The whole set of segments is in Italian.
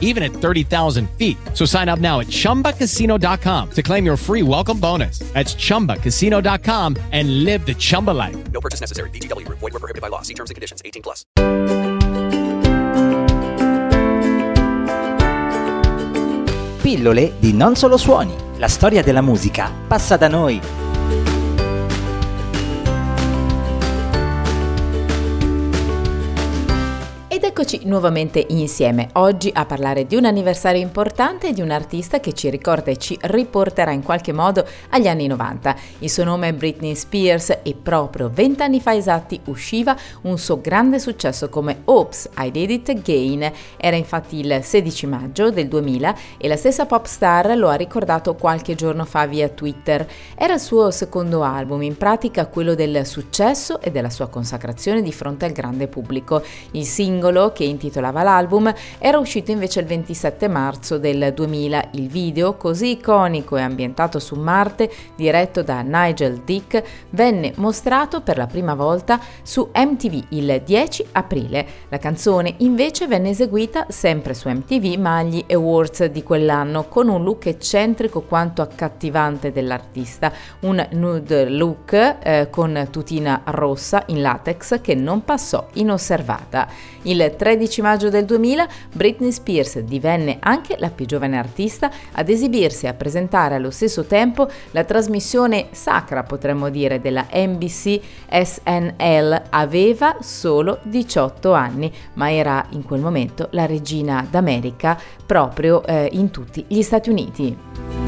even at 30,000 feet. So sign up now at chumbacasino.com to claim your free welcome bonus. That's chumbacasino.com and live the Chumba life. No purchase necessary. VGW Group. Void were prohibited by law. See terms and conditions. 18 plus. Pillole di Non Solo Suoni. La storia della musica passa da noi. Ed eccoci nuovamente insieme, oggi a parlare di un anniversario importante di un artista che ci ricorda e ci riporterà in qualche modo agli anni 90. Il suo nome è Britney Spears e proprio vent'anni fa esatti usciva un suo grande successo come Oops, I Did It Again. Era infatti il 16 maggio del 2000 e la stessa pop star lo ha ricordato qualche giorno fa via Twitter. Era il suo secondo album, in pratica quello del successo e della sua consacrazione di fronte al grande pubblico. Il singolo che intitolava l'album era uscito invece il 27 marzo del 2000. Il video, così iconico e ambientato su Marte, diretto da Nigel Dick, venne mostrato per la prima volta su MTV il 10 aprile. La canzone invece venne eseguita sempre su MTV ma agli Awards di quell'anno con un look eccentrico quanto accattivante dell'artista, un nude look eh, con tutina rossa in latex che non passò inosservata. Il 13 maggio del 2000 Britney Spears divenne anche la più giovane artista ad esibirsi e a presentare allo stesso tempo la trasmissione sacra, potremmo dire, della NBC SNL. Aveva solo 18 anni, ma era in quel momento la regina d'America proprio eh, in tutti gli Stati Uniti.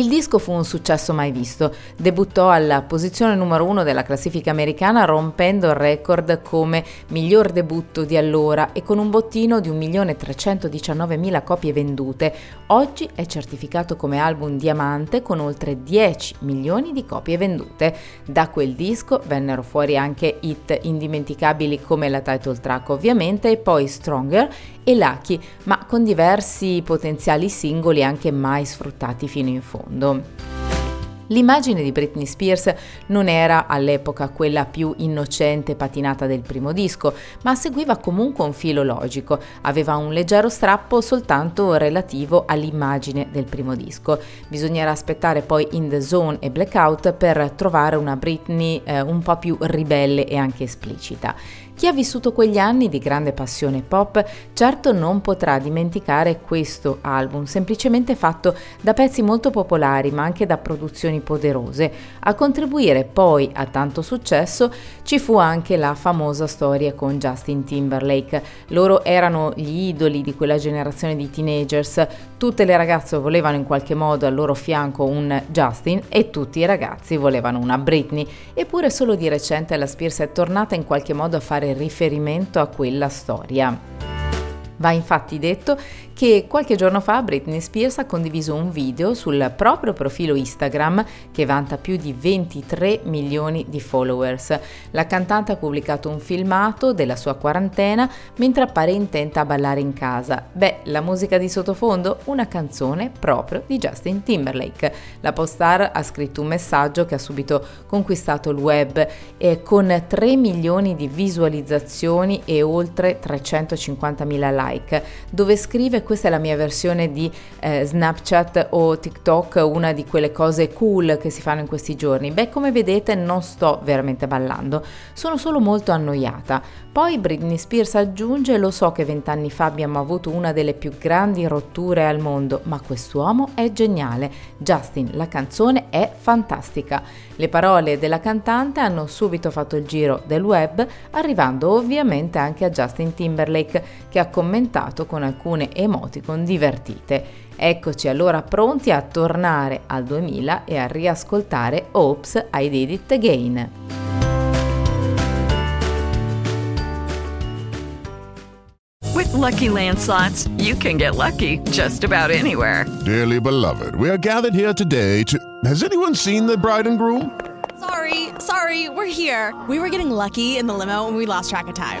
Il disco fu un successo mai visto, debuttò alla posizione numero uno della classifica americana rompendo il record come miglior debutto di allora e con un bottino di 1.319.000 copie vendute. Oggi è certificato come album diamante con oltre 10 milioni di copie vendute. Da quel disco vennero fuori anche hit indimenticabili come la title track ovviamente e poi Stronger e Lucky, ma con diversi potenziali singoli anche mai sfruttati fino in fondo. Mondo. L'immagine di Britney Spears non era all'epoca quella più innocente e patinata del primo disco, ma seguiva comunque un filo logico, aveva un leggero strappo soltanto relativo all'immagine del primo disco. Bisognerà aspettare poi In the Zone e Blackout per trovare una Britney eh, un po' più ribelle e anche esplicita. Chi ha vissuto quegli anni di grande passione pop certo non potrà dimenticare questo album, semplicemente fatto da pezzi molto popolari ma anche da produzioni poderose. A contribuire poi a tanto successo ci fu anche la famosa storia con Justin Timberlake. Loro erano gli idoli di quella generazione di teenagers, tutte le ragazze volevano in qualche modo al loro fianco un Justin e tutti i ragazzi volevano una Britney, eppure solo di recente la Spears è tornata in qualche modo a fare riferimento a quella storia. Va infatti detto che qualche giorno fa Britney Spears ha condiviso un video sul proprio profilo Instagram che vanta più di 23 milioni di followers. La cantante ha pubblicato un filmato della sua quarantena mentre appare intenta a ballare in casa. Beh, la musica di sottofondo? Una canzone proprio di Justin Timberlake. La postar ha scritto un messaggio che ha subito conquistato il web eh, con 3 milioni di visualizzazioni e oltre 350 mila like like, dove scrive questa è la mia versione di eh, Snapchat o TikTok, una di quelle cose cool che si fanno in questi giorni. Beh, come vedete non sto veramente ballando, sono solo molto annoiata. Poi Britney Spears aggiunge, lo so che vent'anni fa abbiamo avuto una delle più grandi rotture al mondo, ma quest'uomo è geniale. Justin, la canzone è fantastica. Le parole della cantante hanno subito fatto il giro del web, arrivando ovviamente anche a Justin Timberlake, che ha commentato con alcune emoticon divertite. Eccoci allora pronti a tornare al 2000 e a riascoltare Oops, I Did It Again. With lucky landslots, you can get lucky just about anywhere. Dearly beloved, we are gathered here today to. Has anyone seen the bride and groom? Sorry, sorry, we're here. We were getting lucky in the limo and we lost track of time.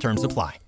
Terms apply.